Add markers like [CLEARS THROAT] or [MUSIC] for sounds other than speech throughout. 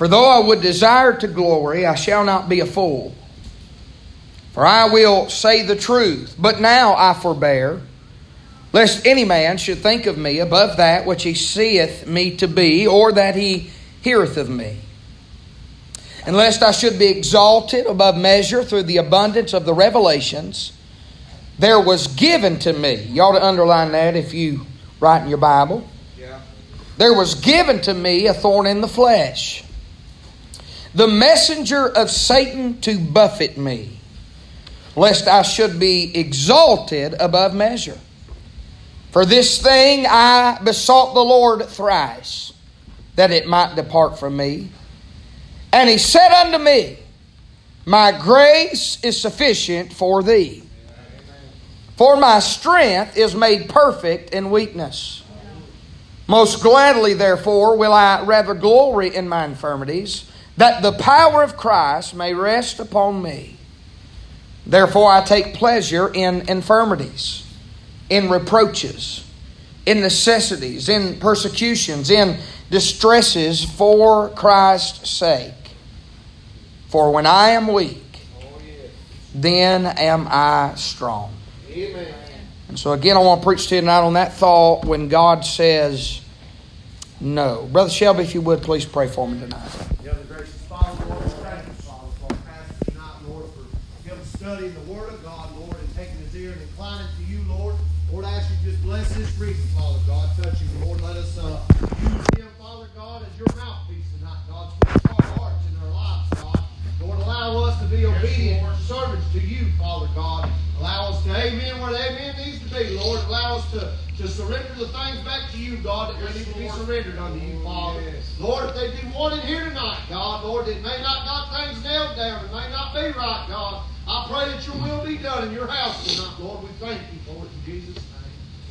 For though I would desire to glory, I shall not be a fool. For I will say the truth, but now I forbear, lest any man should think of me above that which he seeth me to be, or that he heareth of me. And lest I should be exalted above measure through the abundance of the revelations, there was given to me. You ought to underline that if you write in your Bible. Yeah. There was given to me a thorn in the flesh, the messenger of Satan to buffet me lest I should be exalted above measure. For this thing I besought the Lord thrice, that it might depart from me. And he said unto me, My grace is sufficient for thee, for my strength is made perfect in weakness. Most gladly, therefore, will I rather glory in my infirmities, that the power of Christ may rest upon me. Therefore, I take pleasure in infirmities, in reproaches, in necessities, in persecutions, in distresses for Christ's sake. For when I am weak, then am I strong. Amen. And so, again, I want to preach to you tonight on that thought when God says no. Brother Shelby, if you would, please pray for me tonight. Studying the Word of God, Lord, and taking his ear and inclining to you, Lord. Lord, I ask you just bless this reading, Father God. Touch him, Lord. Let us uh, use him, Father God, as your mouthpiece tonight, God. Speak our hearts and our lives, God. Lord, allow us to be obedient yes, servants to you, Father God. Allow us to amen where the amen needs to be, Lord. Allow us to, to surrender the things back to you, God, that yes, need to be surrendered unto you, Father. Yes. Lord, if they be wanted here tonight, God, Lord, it may not got things nailed down. It may not be right, God. I pray that your will be done in your house tonight, Lord. We thank you for it in Jesus'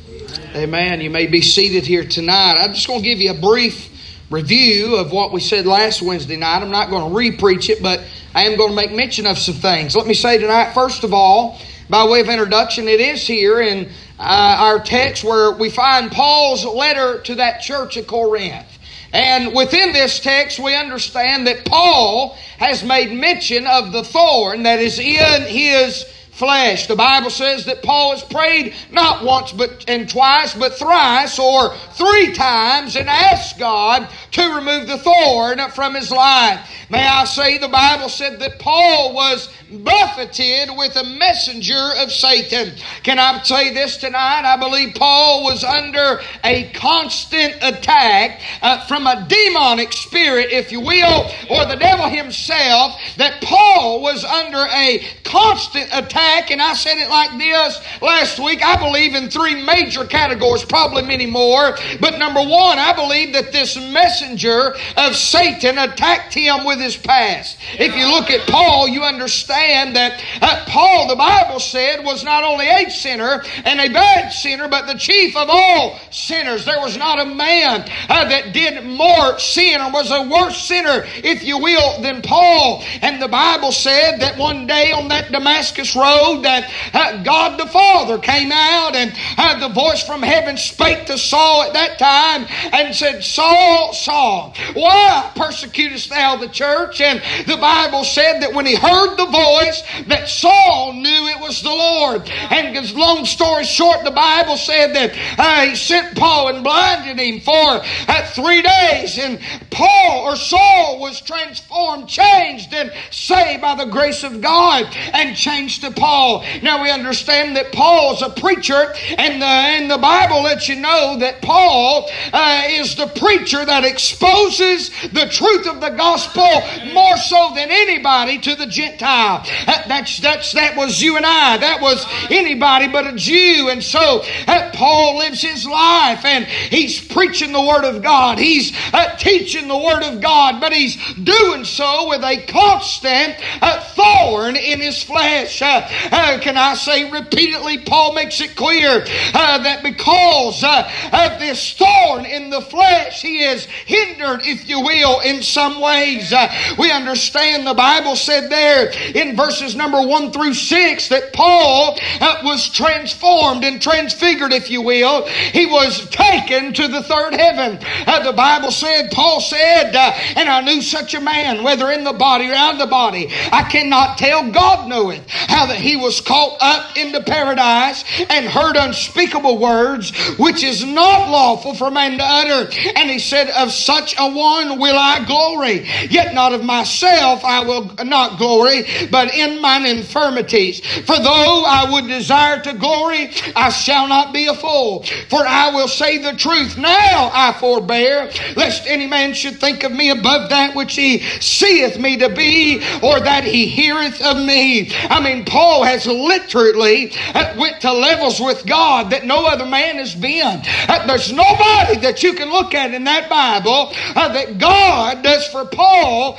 name. Amen. Amen. You may be seated here tonight. I'm just going to give you a brief review of what we said last Wednesday night. I'm not going to re-preach it, but I am going to make mention of some things. Let me say tonight, first of all, by way of introduction, it is here in uh, our text where we find Paul's letter to that church at Corinth. And within this text, we understand that Paul has made mention of the thorn that is in his flesh. The Bible says that Paul has prayed not once but and twice, but thrice or three times and asked God to remove the thorn from his life. May I say the Bible said that Paul was buffeted with a messenger of Satan. Can I say this tonight? I believe Paul was under a constant attack uh, from a demonic spirit, if you will, or the devil himself, that Paul was under a constant attack. And I said it like this last week. I believe in three major categories, probably many more. But number one, I believe that this messenger of Satan attacked him with his past. If you look at Paul, you understand understand that uh, Paul, the Bible said, was not only a sinner and a bad sinner, but the chief of all sinners. There was not a man uh, that did more sin or was a worse sinner, if you will, than Paul. And the Bible said that one day on that Damascus road that uh, God the Father came out and uh, the voice from heaven spake to Saul at that time and said, Saul, Saul, why persecutest thou the church? And the Bible said that when he heard the voice, voice that Saul knew it was the Lord. And because long story short, the Bible said that uh, he sent Paul and blinded him for uh, three days. And Paul or Saul was transformed, changed, and saved by the grace of God and changed to Paul. Now we understand that Paul's a preacher, and the, and the Bible lets you know that Paul uh, is the preacher that exposes the truth of the gospel more so than anybody to the Gentile. That, that's, that's, that was you and I. That was anybody but a Jew. And so uh, Paul lives his life and he's preaching the Word of God. He's uh, teaching the Word of God, but he's doing so with a constant uh, thorn in his flesh. Uh, uh, can I say repeatedly, Paul makes it clear uh, that because of this thorn in the flesh, he is hindered, if you will, in some ways. Uh, we understand the Bible said there in verses number one through six that Paul uh, was transformed and transfigured, if you will. He was taken to the third heaven. Uh, the Bible said, Paul said, uh, and I knew such a man, whether in the body or out of the body. I cannot tell, God knoweth, how that he was caught up into paradise and heard unspeakable words, which is not lawful for man to utter. And he said, Of such a one will I glory. Yet not of myself I will not glory, but in mine infirmities. For though I would desire to glory, I shall not be a fool. For I will say the truth. Now I forbear, lest any man should think of me above that which he seeth me to be, or that he heareth of me. I mean, Paul has literally uh, went to levels with God that no other man has been. Uh, there's nobody that you can look at in that Bible uh, that God does for Paul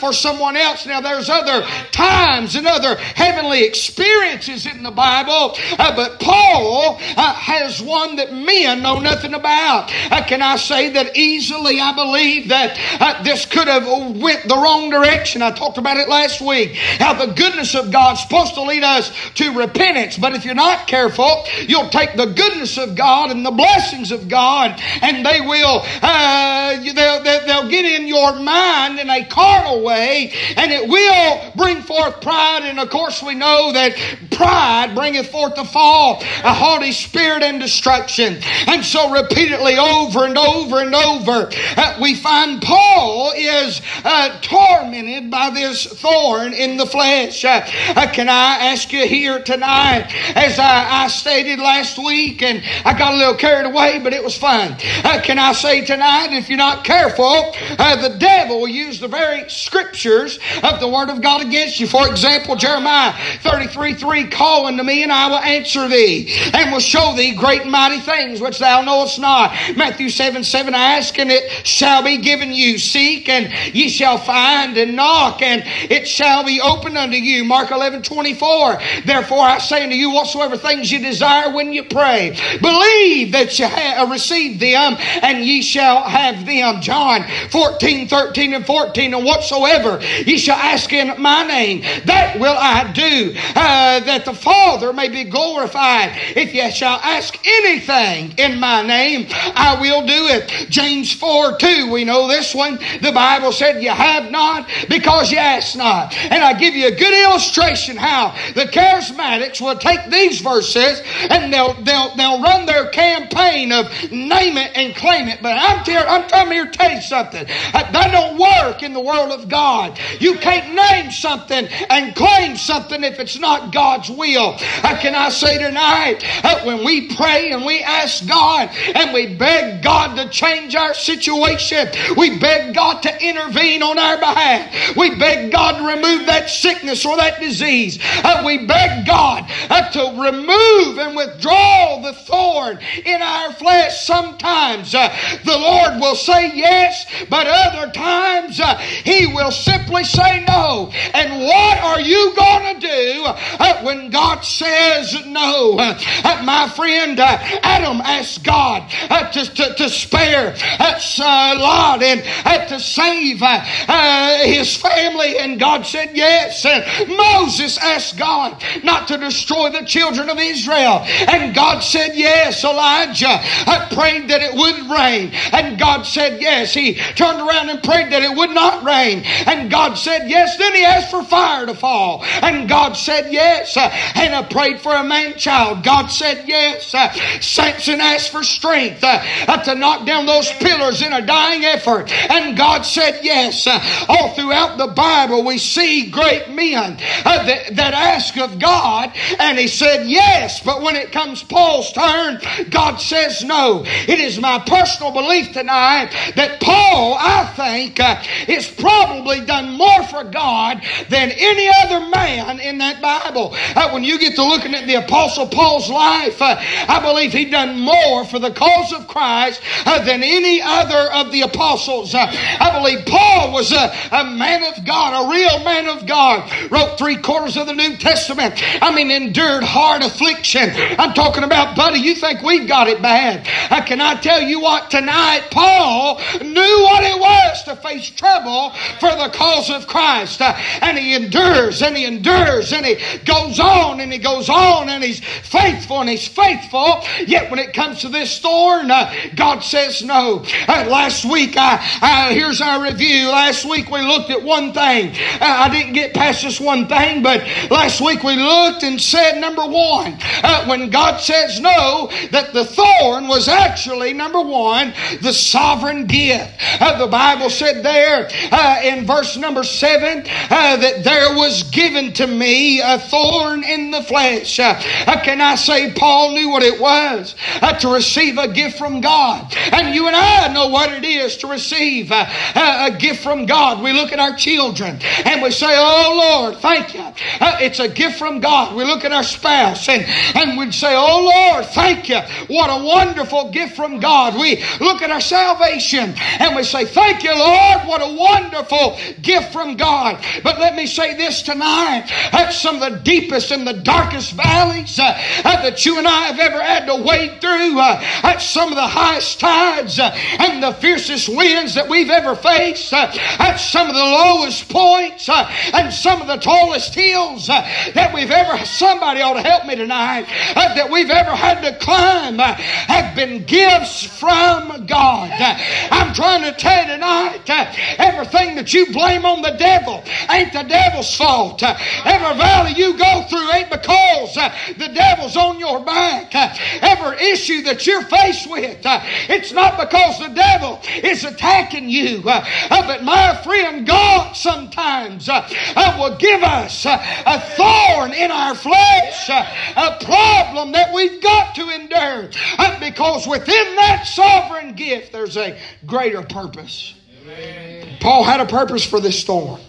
for someone else. Now, there's other times and other heavenly experiences in the Bible, but Paul has one that men know nothing about. can I say that easily? I believe that this could have went the wrong direction. I talked about it last week. How the goodness of God's supposed to lead us to repentance. But if you're not careful, you'll take the goodness of God and the blessings of God, and they will uh, they'll, they'll get in your mind in a carnal way, and it will bring forth pride. And of course, we know that pride bringeth forth the fall, a haughty spirit, and destruction. And so, repeatedly, over and over and over, uh, we find Paul is uh, tormented by this thorn in the flesh. Uh, uh, can I ask you here tonight, as I, I, stated last week, and I got a little carried away, but it was fun. Uh, can I say tonight, if you're not careful, uh, the devil will use the very scriptures of the Word of God against you. For example, Jeremiah 33 3, call unto me, and I will answer thee, and will show thee great and mighty things which thou knowest not. Matthew 7 7, ask, and it shall be given you. Seek, and ye shall find, and knock, and it shall be opened unto you. Mark 11 24. Therefore I say unto you, whatsoever things you desire when you pray, believe that you have received them, and ye shall have them. John 14 13 and 14. And whatsoever ye shall ask in my name, that will I do, uh, that the Father may be glorified. If ye shall ask anything in my name, I will do it. James 4 2, we know this one. The Bible said, You have not because you ask not. And I give you a good illustration how the charismatics will take these verses and they'll they'll they'll run their campaign of name it and claim it. But I'm here, I'm, here tell you something. Uh, that don't work in the world of God. You can't name something and claim something if it's not God's will. Uh, can I say tonight, uh, when we pray and we ask God and we beg God to change our situation, we beg God to intervene on our behalf. We beg God to remove that sickness or that disease. Uh, we beg God uh, to remove and withdraw the thorn in our flesh. Sometimes uh, the Lord will say yes, but other times uh, He will simply say no. And what are you going to do uh, when God says no? Uh, my friend Adam asked God to, to, to spare Lot and to save his family, and God said yes. And Moses asked God not to destroy the children of Israel, and God said yes. Elijah I prayed that it would rain, and God said yes. He turned around and prayed that it would not rain, and God said yes. Then he asked for fire to fall, and God said yes. And Hannah prayed for a man child. God said yes. Samson asked for strength to knock down those pillars in a dying effort, and God said yes. All throughout the Bible, we see great men uh, that ask of God, and he said yes. But when it comes Paul's turn, God says no. It is my personal belief tonight that Paul, I think, uh, is probably done more for God than any other man in that Bible. Uh, when you get to looking at the Apostle Paul's life, uh, I believe he done more for the cause of Christ uh, than any other of the apostles. Uh, I believe Paul was a, a man of God, a real man of God. Wrote three quarters of the New Testament. I mean, endured hard affliction. I'm talking about, buddy, you think we've got it bad. Uh, can I tell you what? Tonight, Paul knew what it was to face trouble for the cause of Christ. Uh, and he endures and he endures and he goes on and he goes on and he's faithful and he's faithful. Yet when it comes to this thorn, uh, God says no. Uh, last week, I, I, here's our review. Last week we looked at one thing. Uh, I didn't get past this one thing, but last week we looked and said number one, uh, when God says no, that the thorn was actually number one, the sovereign gift. Uh, the Bible said there uh, in verse number seven uh, that there was given to me a thorn in the flesh. Uh, uh, can I say Paul knew what it was to receive a gift from God? And you and I know what it is to receive a gift from God. We look at our children and we say, Oh Lord, thank you. Uh, it's a gift from God. We look at our spouse and, and we'd say, Oh Lord, thank you. What a wonderful gift from God. We look at our salvation and we say, Thank you, Lord. What a wonderful gift from God. But let me say this tonight. That's some of the deepest and the darkest valleys uh, that you and I have ever had to wade through. Uh, that's some of the highest tides uh, and the fiercest winds that we've ever faced. Uh, that's some of the lowest points uh, and some of the tallest hills uh, that we've ever, somebody ought to help me tonight, uh, that we've ever had to climb uh, have been gifts from God. Uh, I'm trying to tell you tonight, everything that you blame on the devil ain't the devil's fault. every valley you go through ain't because uh, the devil's on your back. every issue that you're faced with, uh, it's not because the devil is attacking you. Uh, but my friend, God sometimes will give us a thorn in our flesh, a problem that we've got to endure. Because within that sovereign gift, there's a greater purpose. Paul had a purpose for this thorn.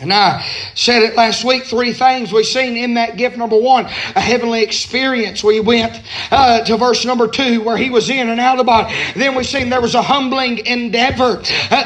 And I said it last week, three things we've seen in that gift. Number one, a heavenly experience. We went uh, to verse number two where he was in and out of body. Then we seen there was a humbling endeavor.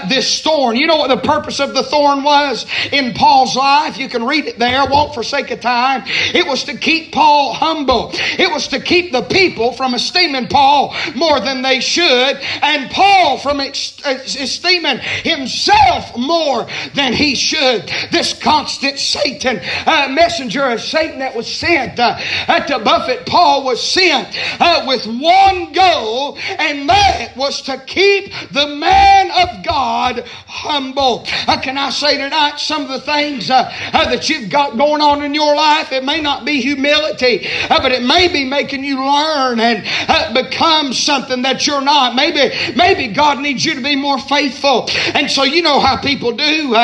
This thorn. You know what the purpose of the thorn was in Paul's life? You can read it there. Won't forsake a time. It was to keep Paul humble. It was to keep the people from esteeming Paul more than they should and Paul from esteeming himself more than he should this constant Satan, uh, messenger of Satan that was sent uh, to buffet Paul was sent uh, with one goal, and that was to keep the man of God humble. Uh, can I say tonight some of the things uh, uh, that you've got going on in your life? It may not be humility, but it may be making you learn and become something that you're not. Maybe, maybe God needs you to be more faithful. And so you know how people do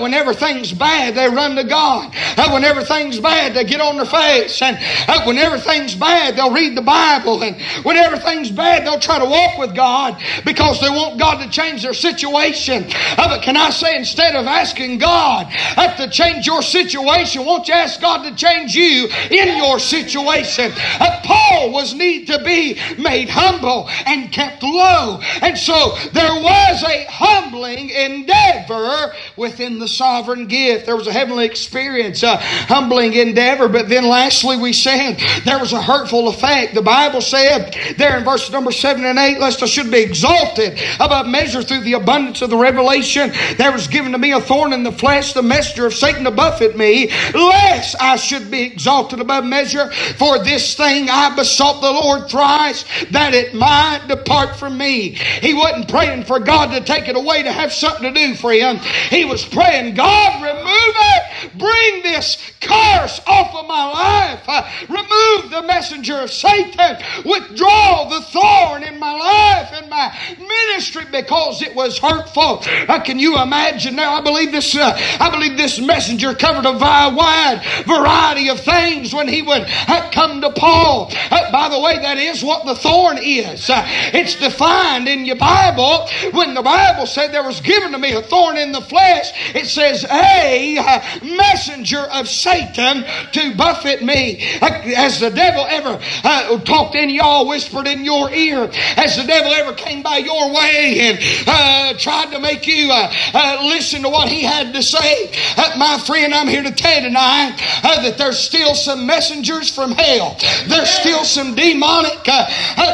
when everything everything's bad, they run to God. Uh, when everything's bad, they get on their face. And uh, when everything's bad, they'll read the Bible. And when everything's bad, they'll try to walk with God because they want God to change their situation. Uh, but can I say, instead of asking God uh, to change your situation, won't you ask God to change you in your situation? Uh, Paul was need to be made humble and kept low. And so there was a humbling endeavor within the sovereign gift. There was a heavenly experience, a humbling endeavor. But then lastly, we said there was a hurtful effect. The Bible said there in verse number seven and eight, lest I should be exalted above measure through the abundance of the revelation. There was given to me a thorn in the flesh, the messenger of Satan to buffet me, lest I should be exalted above measure. For this thing I besought the Lord thrice that it might depart from me. He wasn't praying for God to take it away to have something to do friend. He was praying, God, remove it. Bring this curse off of my life. Uh, remove the messenger of Satan. Withdraw the thorn in my life and my ministry because it was hurtful. Uh, can you imagine now? I believe this, uh, I believe this messenger covered a wide variety of things when he would come to Paul. Uh, by the way, that is what the thorn is. Uh, it's defined in your Bible. When the Bible said there was given to me a thorn in the flesh, it says a uh, messenger of Satan to buffet me. Has the devil ever uh, talked in y'all, whispered in your ear? Has the devil ever came by your way and uh, tried to make you uh, uh, listen to what he had to say? Uh, my friend, I'm here to tell you tonight that there's still some messengers from hell. There's still some demonic.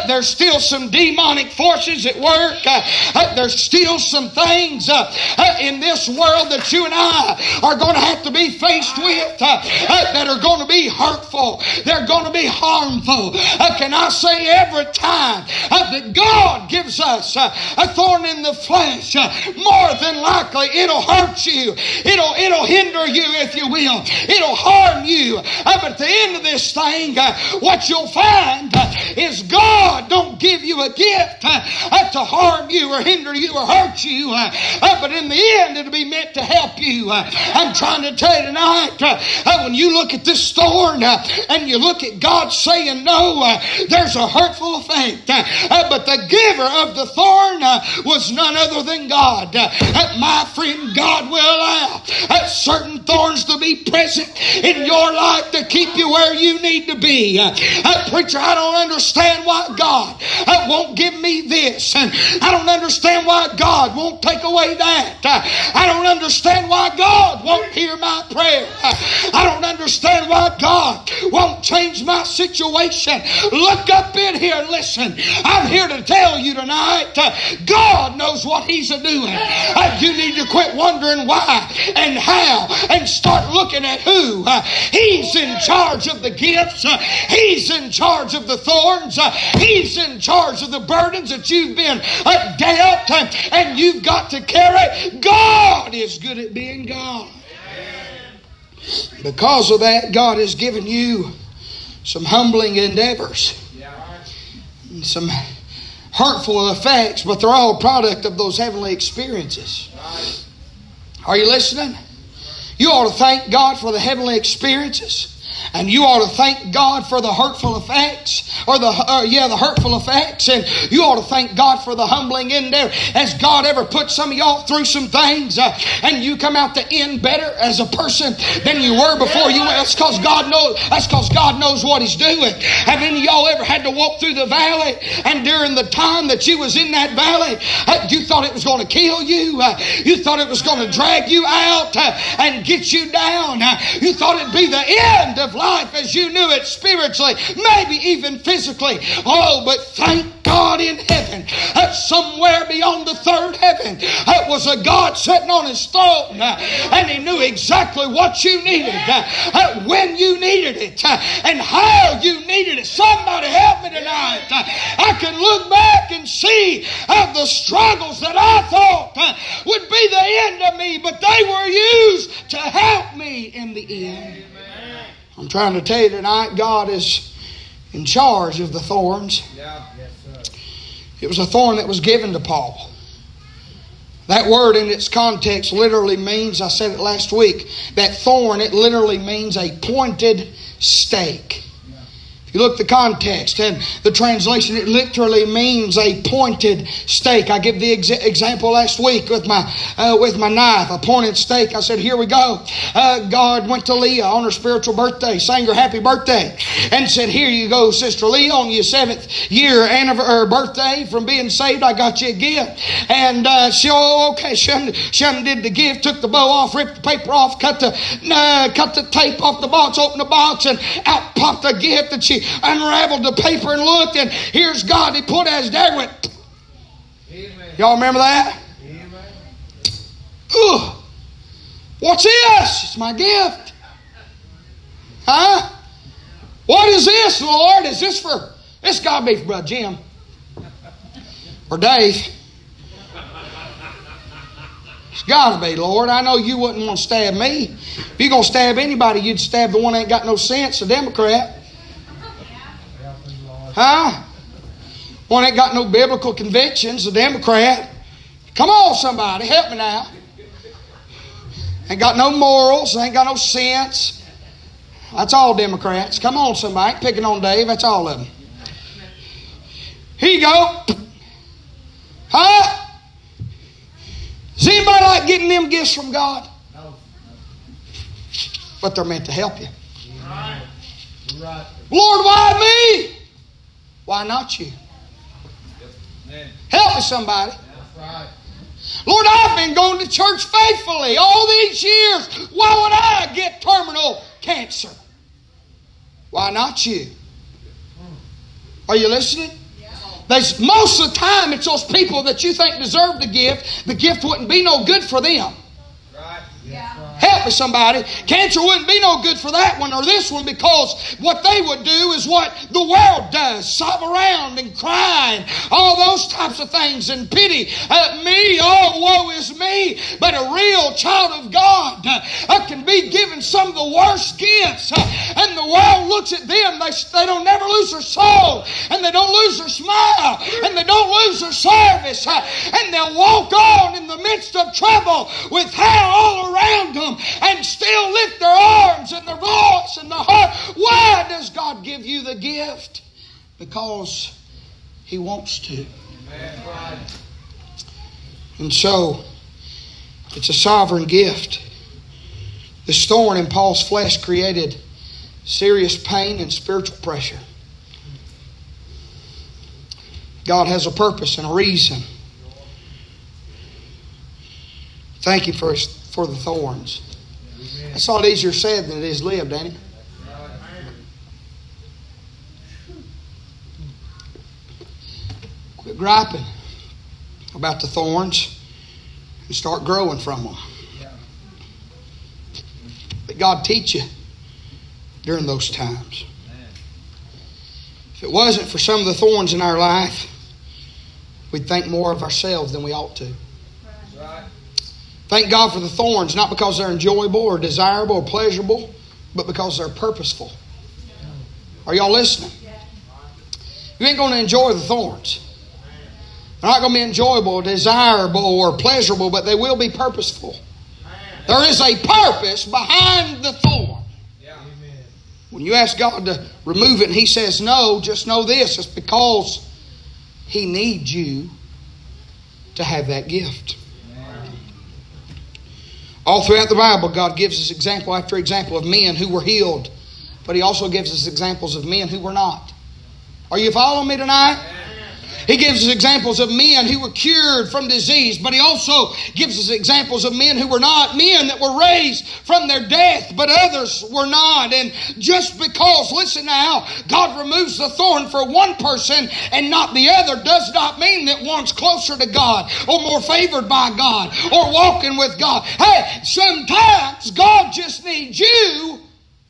there's still some demonic forces at work. there's still some things in this world that you and I are going to have to be faced with that are going to be hurtful. They're going to be harmful. Uh, can I say every time uh, that God gives us uh, a thorn in the flesh, uh, more than likely it'll hurt you. It'll, it'll hinder you, if you will. It'll harm you. Uh, but at the end of this thing, uh, what you'll find is God don't give you a gift to harm you or hinder you or hurt you. but in the end, it'll be meant to help you. Uh, I'm trying to tell you tonight, uh, when you look at this thorn uh, and you look at God saying no, uh, there's a hurtful effect. Uh, uh but the giver of the thorn was none other than God. my friend, God will allow certain thorns to be present in your life to keep you where you need to be. preacher, I don't understand why God won't give me this. And I don't understand why God won't take away that. I don't understand why God won't hear my prayer. I don't understand why God won't change my situation. Look up in here and listen. I'm here to tell you tonight uh, God knows what He's doing. Uh, you need to quit wondering why and how and start looking at who. Uh, he's in charge of the gifts, He's in charge of the thorns, He's in charge of the burdens that you've been dealt and you've got to carry. God is good at being God. Because of that, God has given you some humbling endeavors, some hurtful effects, but they're all a product of those heavenly experiences. Are you listening? You ought to thank God for the heavenly experiences. And you ought to thank God for the hurtful effects, or the uh, yeah, the hurtful effects. And you ought to thank God for the humbling in there. Has God ever put some of y'all through some things, uh, and you come out the end better as a person than you were before you went? That's because God knows. That's because God knows what He's doing. Have any of y'all ever had to walk through the valley, and during the time that you was in that valley, uh, you thought it was going to kill you. Uh, you thought it was going to drag you out uh, and get you down. Uh, you thought it'd be the end of life as you knew it spiritually, maybe even physically. Oh, but thank God in heaven, that somewhere beyond the third heaven, it was a God sitting on his throne, uh, and he knew exactly what you needed, uh, when you needed it, and how you needed it. Somebody help me tonight. I can look back and see of the struggles that I thought would be the end of me, but they were used to help me in the end. I'm trying to tell you tonight, God is in charge of the thorns. Yeah. Yes, it was a thorn that was given to Paul. That word in its context literally means, I said it last week, that thorn, it literally means a pointed stake. You look the context and the translation, it literally means a pointed stake. I give the exa- example last week with my uh, with my knife, a pointed stake. I said, "Here we go." Uh, God went to Leah on her spiritual birthday, sang her happy birthday, and said, "Here you go, Sister Leah, on your seventh year anniversary birthday from being saved. I got you a gift." And uh, she, oh, okay, she, she did the gift, took the bow off, ripped the paper off, cut the uh, cut the tape off the box, opened the box, and out popped the gift that she unraveled the paper and looked, and here's God. He put as dad went. Amen. Y'all remember that? Amen. Ugh. What's this? It's my gift. Huh? What is this, Lord? Is this for this got to be for Brother Jim or Dave? It's got to be, Lord. I know you wouldn't want to stab me. If you're going to stab anybody, you'd stab the one that ain't got no sense, a Democrat. Huh? One ain't got no biblical convictions, a Democrat. Come on, somebody, help me now. Ain't got no morals, ain't got no sense. That's all Democrats. Come on, somebody. Picking on Dave, that's all of them. Here you go. Huh? Does anybody like getting them gifts from God? No. But they're meant to help you. Right. Right. Lord, why me? Why not you? Help me, somebody. Lord, I've been going to church faithfully all these years. Why would I get terminal cancer? Why not you? Hmm. Are you listening? There's, most of the time, it's those people that you think deserve the gift. The gift wouldn't be no good for them. Somebody. Cancer wouldn't be no good for that one or this one because what they would do is what the world does sob around and crying, all those types of things, and pity. Uh, me, oh, woe is me. But a real child of God uh, can be given some of the worst gifts, uh, and the world looks at them. They, they don't never lose their soul, and they don't lose their smile, and they don't lose their service, uh, and they'll walk on in the midst of trouble with hell all around them and still lift their arms and their voice and their heart. Why does God give you the gift? Because He wants to. And so, it's a sovereign gift. This thorn in Paul's flesh created serious pain and spiritual pressure. God has a purpose and a reason. Thank you for for the thorns. That's a lot easier said than it is lived, ain't it? Quit griping about the thorns and start growing from them. Let God teach you during those times. If it wasn't for some of the thorns in our life, we'd think more of ourselves than we ought to. Thank God for the thorns, not because they're enjoyable or desirable or pleasurable, but because they're purposeful. Are y'all listening? You ain't going to enjoy the thorns. They're not going to be enjoyable, desirable, or pleasurable, but they will be purposeful. There is a purpose behind the thorn. When you ask God to remove it and He says no, just know this it's because He needs you to have that gift. All throughout the Bible, God gives us example after example of men who were healed, but He also gives us examples of men who were not. Are you following me tonight? He gives us examples of men who were cured from disease, but he also gives us examples of men who were not, men that were raised from their death, but others were not. And just because, listen now, God removes the thorn for one person and not the other does not mean that one's closer to God or more favored by God or walking with God. Hey, sometimes God just needs you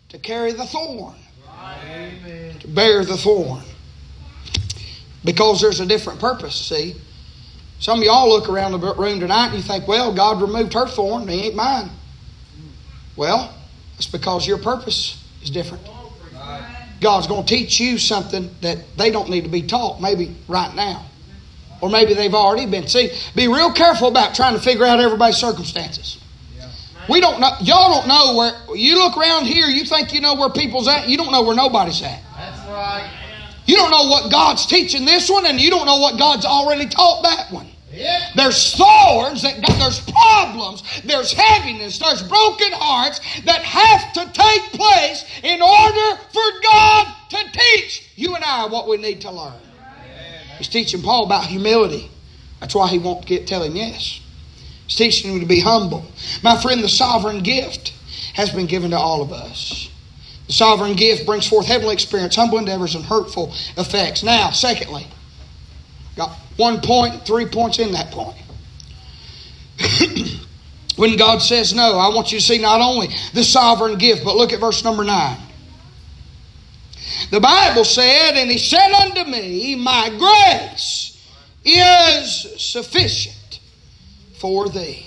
to carry the thorn, Amen. to bear the thorn because there's a different purpose, see. Some of y'all look around the room tonight and you think, well, God removed her thorn, he ain't mine. Well, it's because your purpose is different. God's going to teach you something that they don't need to be taught, maybe right now. Or maybe they've already been. See, be real careful about trying to figure out everybody's circumstances. We don't know, y'all don't know where, you look around here, you think you know where people's at, you don't know where nobody's at. That's right. You don't know what God's teaching this one, and you don't know what God's already taught that one. Yeah. There's thorns, that there's problems, there's heaviness, there's broken hearts that have to take place in order for God to teach you and I what we need to learn. He's teaching Paul about humility. That's why he won't get, tell him yes. He's teaching him to be humble. My friend, the sovereign gift has been given to all of us. Sovereign gift brings forth heavenly experience, humble endeavors, and hurtful effects. Now, secondly, got one point, three points in that point. [CLEARS THROAT] when God says no, I want you to see not only the sovereign gift, but look at verse number nine. The Bible said, And he said unto me, My grace is sufficient for thee.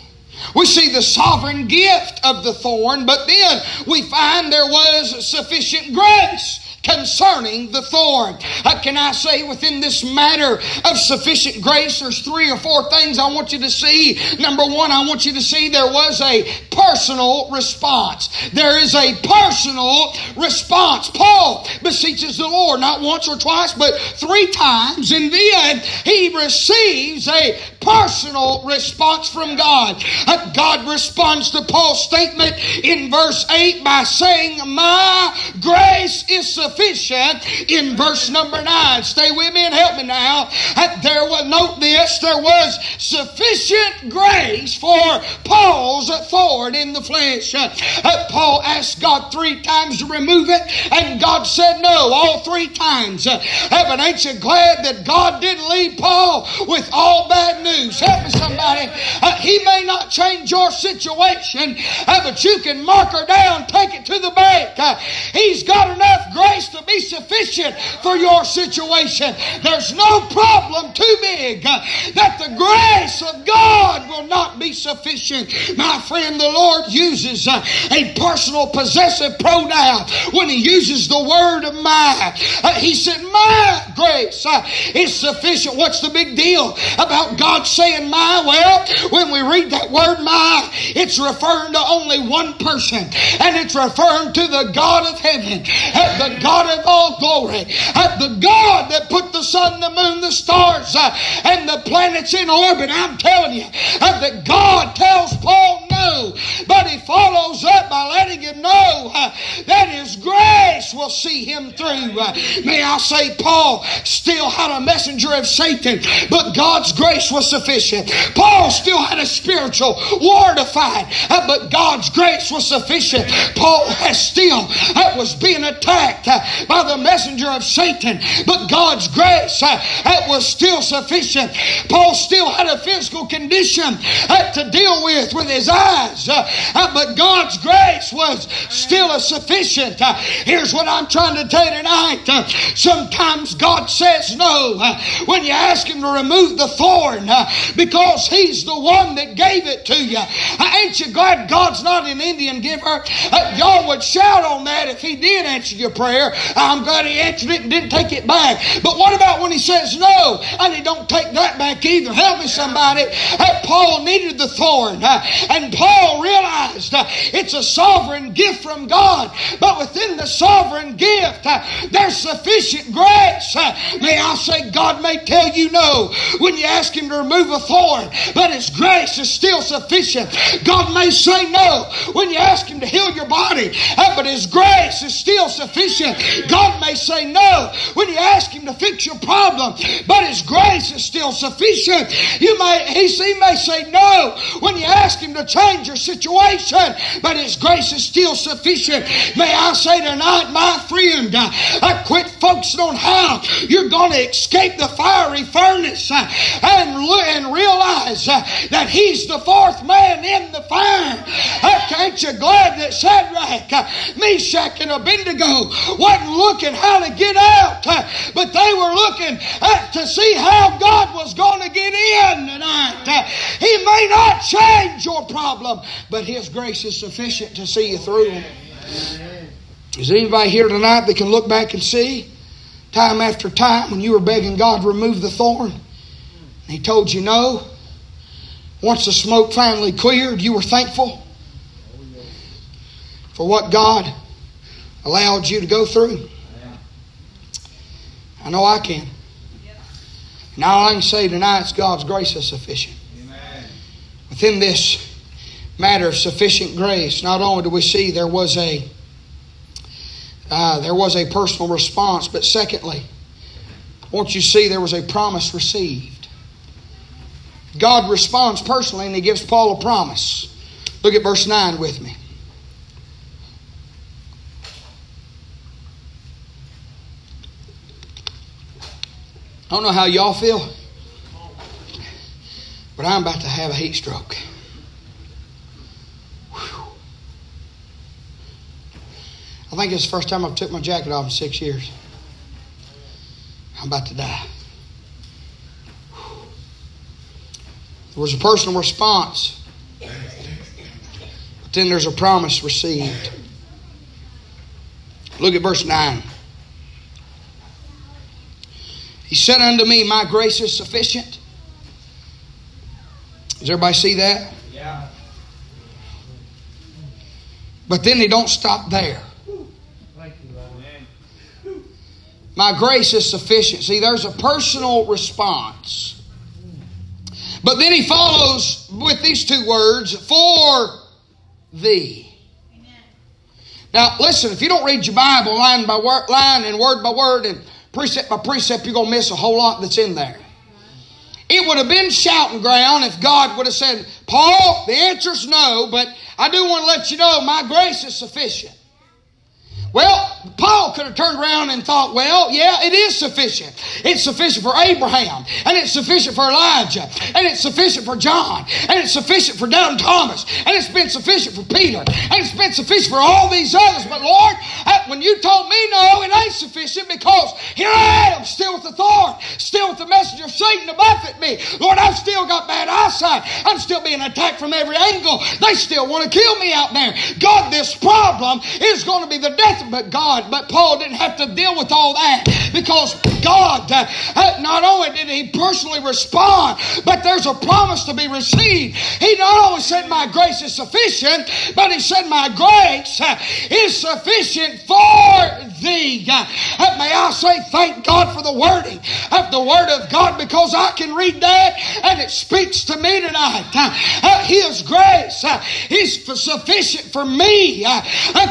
We see the sovereign gift of the thorn, but then we find there was sufficient grace concerning the thorn. Uh, can I say within this matter of sufficient grace, there's three or four things I want you to see. Number one, I want you to see there was a personal response. There is a personal response. Paul beseeches the Lord not once or twice, but three times, and then he receives a personal response from God. Uh, God responds to Paul's statement in verse 8 by saying, My grace is sufficient in verse number 9. Stay with me and help me now. Uh, there was, note this, there was sufficient grace for Paul's thorn in the flesh. Uh, Paul asked God three times to remove it, and God said no all three times. Heaven, ain't you glad that God didn't leave Paul with all bad news? News. Help me, somebody. Uh, he may not change your situation, uh, but you can mark her down, take it to the bank. Uh, he's got enough grace to be sufficient for your situation. There's no problem too big uh, that the grace of God will not be sufficient. My friend, the Lord uses uh, a personal possessive pronoun when he uses the word of my. Uh, he said, My grace is sufficient. What's the big deal about Saying my? Well, when we read that word my, it's referring to only one person, and it's referring to the God of heaven, the God of all glory, the God that put the sun, the moon, the stars, uh, and the planets in orbit. I'm telling you that God tells Paul no, but he follows up by letting him know uh, that his grace will see him through. Uh, may I say, Paul still had a messenger of Satan, but God's grace was sufficient. Paul still had a spiritual war to fight, uh, but God's grace was sufficient. Paul has still uh, was being attacked uh, by the messenger of Satan, but God's grace uh, was still sufficient. Paul still had a physical condition to deal with with his eyes, but God's grace was still sufficient. Here's what I'm trying to tell you tonight. Sometimes God says no when you ask Him to remove the thorn because He's the one that gave it to you. Uh, ain't you glad God's not an Indian giver? Uh, y'all would shout on that if He did answer your prayer. I'm glad He answered it and didn't take it back. But what about when He says no and He don't take that back either? Help me, somebody. Uh, Paul needed the thorn, and Paul realized it's a sovereign gift from God. But within the sovereign gift, there's sufficient grace. May I say, God may tell you no when you ask Him to remove a thorn, but His grace is still sufficient. God may say no when you ask Him to heal your body, eh, but His grace is still sufficient. God may say no when you ask Him to fix your problem, but His grace is still sufficient. You may, He, may say no when you ask Him to change your situation, but His grace is still sufficient. May I say tonight, my friend, eh, I quit focusing on how you're going to escape the fiery furnace uh, and, and realize that He's the fourth man in the fire. Ain't you glad that Shadrach, Meshach, and Abednego wasn't looking how to get out, uh, but they were looking to see how God was going to get in tonight. He may not change your problem, but His grace is sufficient to see you through them. Is anybody here tonight that can look back and see time after time when you were begging God to remove the thorn? He told you no. Once the smoke finally cleared, you were thankful for what God allowed you to go through. I know I can. And all I can say tonight is God's grace is sufficient. Within this matter of sufficient grace, not only do we see there was a uh, there was a personal response, but secondly, once you see there was a promise received. God responds personally and he gives Paul a promise. Look at verse 9 with me. I don't know how y'all feel, but I'm about to have a heat stroke. Whew. I think it's the first time I've took my jacket off in six years. I'm about to die. There was a personal response. but then there's a promise received. Look at verse 9. He said unto me, My grace is sufficient. Does everybody see that? Yeah. But then they don't stop there. Thank you, Lord. My grace is sufficient. See, there's a personal response. But then he follows with these two words for thee. Now, listen, if you don't read your Bible line by word, line and word by word and precept by precept, you're going to miss a whole lot that's in there. It would have been shouting ground if God would have said, Paul, the answer's no, but I do want to let you know my grace is sufficient. Well, Paul could have turned around and thought, well, yeah, it is sufficient. It's sufficient for Abraham, and it's sufficient for Elijah, and it's sufficient for John, and it's sufficient for Don Thomas, and it's been sufficient for Peter, and it's been sufficient for all these others. But Lord, when you told me no, it ain't sufficient because here I am, still with the thorn, still with the messenger of Satan to buffet me. Lord, I've still got bad eyesight. I'm still being attacked from every angle. They still want to kill me out there. God, this problem is going to be the death but God, but Paul didn't have to deal with all that because God, uh, not only did he personally respond, but there's a promise to be received. He not only said, My grace is sufficient, but he said, My grace uh, is sufficient for thee. Uh, may I say, thank God for the wording of the Word of God because I can read that and it speaks to me tonight. Uh, His grace uh, is sufficient for me. Uh,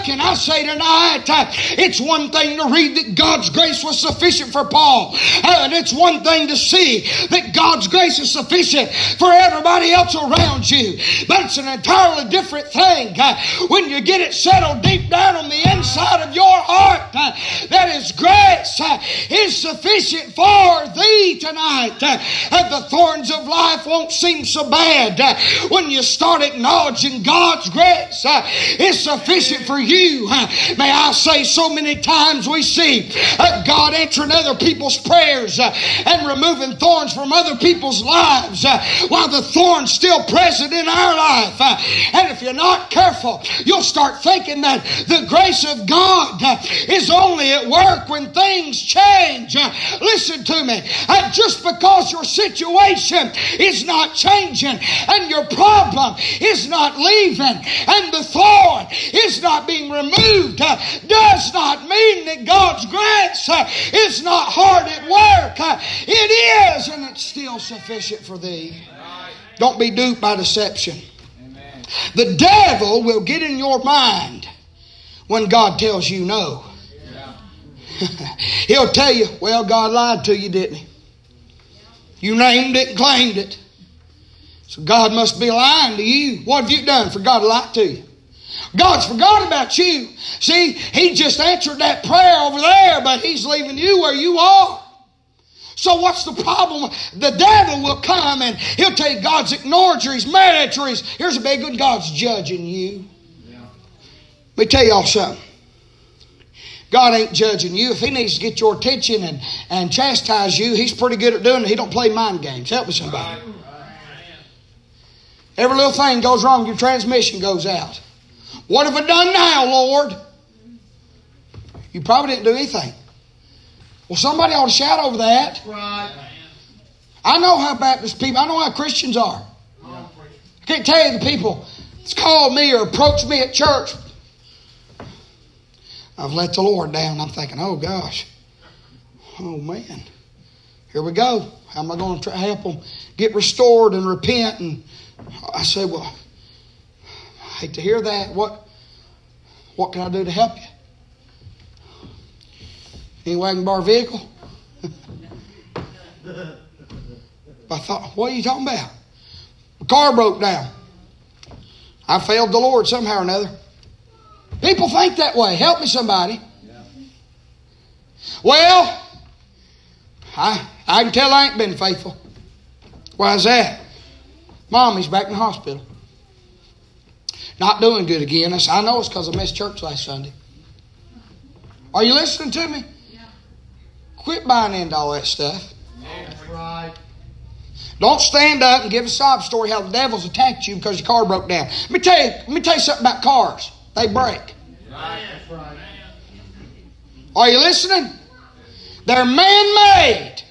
can I say tonight, uh, it's one thing to read that God's grace was sufficient for Paul, uh, and it's one thing to see that God's grace is sufficient for everybody else around you. But it's an entirely different thing when you get it settled deep down on the inside of your heart uh, that His grace uh, is sufficient for thee tonight. Uh, the thorns of life won't seem so bad uh, when you start acknowledging God's grace uh, is sufficient for you. Uh, may I say, so many times we see uh, God answering other people's prayers uh, and removing thorns from other people's lives uh, while the thorn's still present in our life. And if you're not careful, you'll start thinking that the grace of God is only at work when things change. Listen to me. Just because your situation is not changing and your problem is not leaving and the thorn is not being removed does not mean that God's grace uh, is not hard at work. Uh, it is, and it's still sufficient for thee. Don't be duped by deception. The devil will get in your mind when God tells you no. [LAUGHS] He'll tell you, well, God lied to you, didn't he? You named it and claimed it. So God must be lying to you. What have you done for God to lie to you? God's forgot about you. See, He just answered that prayer over there, but He's leaving you where you are. So what's the problem? The devil will come and he'll tell you God's ignored you, he's mad at you, he's, here's a big one, God's judging you. Let me tell y'all something. God ain't judging you. If he needs to get your attention and, and chastise you, he's pretty good at doing it. He don't play mind games. Help me somebody. Every little thing goes wrong, your transmission goes out. What have I done now, Lord? You probably didn't do anything. Well, somebody ought to shout over that. Right. I know how Baptist people, I know how Christians are. I can't tell you the people that's called me or approached me at church. I've let the Lord down. I'm thinking, oh gosh, oh man, here we go. How am I going to try help them get restored and repent? And I say, well, hate to hear that. What, what can I do to help you? Any wagon bar vehicle? [LAUGHS] I thought, what are you talking about? My car broke down. I failed the Lord somehow or another. People think that way. Help me, somebody. Well, I, I can tell I ain't been faithful. Why is that? Mommy's back in the hospital. Not doing good again. I said, I know it's because I missed church last Sunday. Are you listening to me? Yeah. Quit buying into all that stuff. That's right. Don't stand up and give a sob story how the devil's attacked you because your car broke down. Let me tell you, let me tell you something about cars. They break. Are you listening? They're man-made.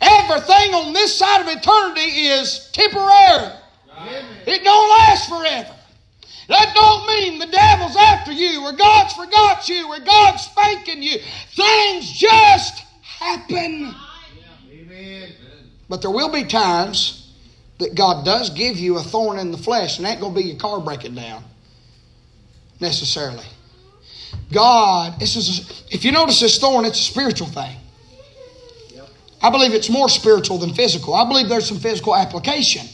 Everything on this side of eternity is temporary. It don't last forever. That don't mean the devil's after you, or God's forgot you, or God's spanking you. Things just happen. Amen. But there will be times that God does give you a thorn in the flesh, and that ain't going to be your car breaking down necessarily. God, this is if you notice this thorn, it's a spiritual thing. I believe it's more spiritual than physical. I believe there's some physical application.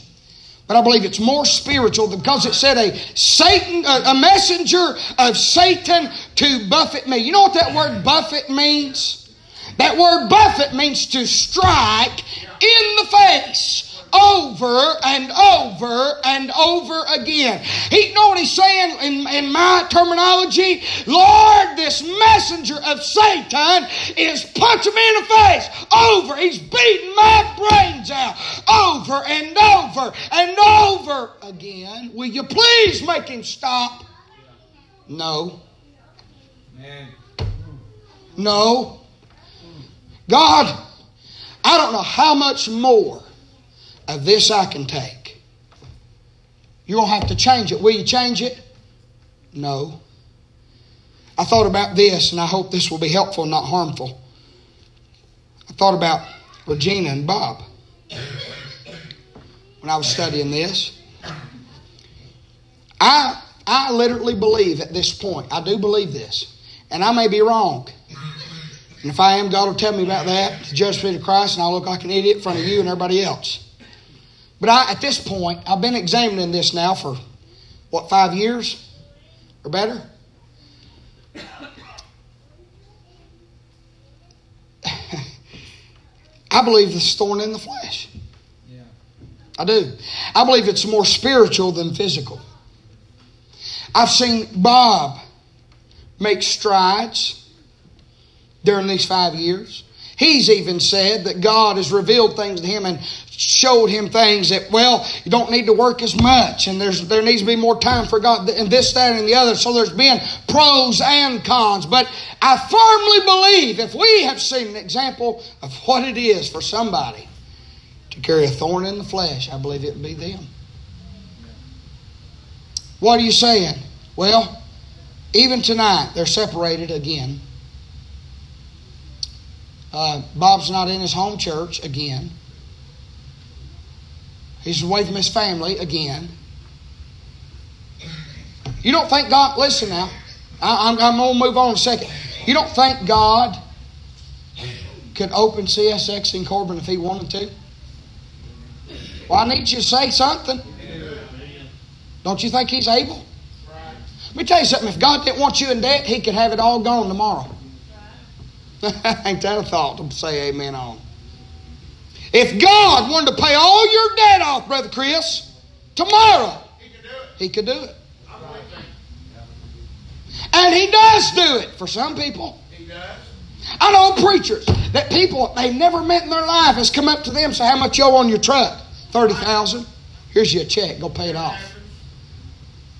But I believe it's more spiritual because it said a Satan, a messenger of Satan to buffet me. You know what that word buffet means? That word buffet means to strike in the face over and over and over again. He know what he's saying in, in my terminology? Lord, this messenger of Satan is punching me in the face over. He's beating my brains out over and over and over again. Will you please make him stop? No. No. God, I don't know how much more of this I can take. You're going to have to change it. Will you change it? No. I thought about this, and I hope this will be helpful not harmful. I thought about Regina and Bob when I was studying this. I, I literally believe at this point, I do believe this, and I may be wrong. And if I am, God will tell me about that, the judgment of Christ, and I'll look like an idiot in front of you and everybody else. But I, at this point, I've been examining this now for, what, five years or better? [LAUGHS] I believe this thorn in the flesh. Yeah. I do. I believe it's more spiritual than physical. I've seen Bob make strides during these five years. He's even said that God has revealed things to him and showed him things that, well, you don't need to work as much and there's, there needs to be more time for God and this, that, and the other. So there's been pros and cons. But I firmly believe if we have seen an example of what it is for somebody to carry a thorn in the flesh, I believe it would be them. What are you saying? Well, even tonight, they're separated again. Uh, Bob's not in his home church again. He's away from his family again. You don't think God, listen now, I, am I'm going to move on a second. You don't think God could open CSX in Corbin if he wanted to? Well, I need you to say something. Don't you think he's able? Let me tell you something. If God didn't want you in debt, he could have it all gone tomorrow. [LAUGHS] Ain't that a thought to say amen on? If God wanted to pay all your debt off, Brother Chris, tomorrow, He could do it. Could do it. And He does do it for some people. I know preachers that people they've never met in their life has come up to them and say, How much you owe on your truck? Thirty thousand. Here's your check. Go pay it off.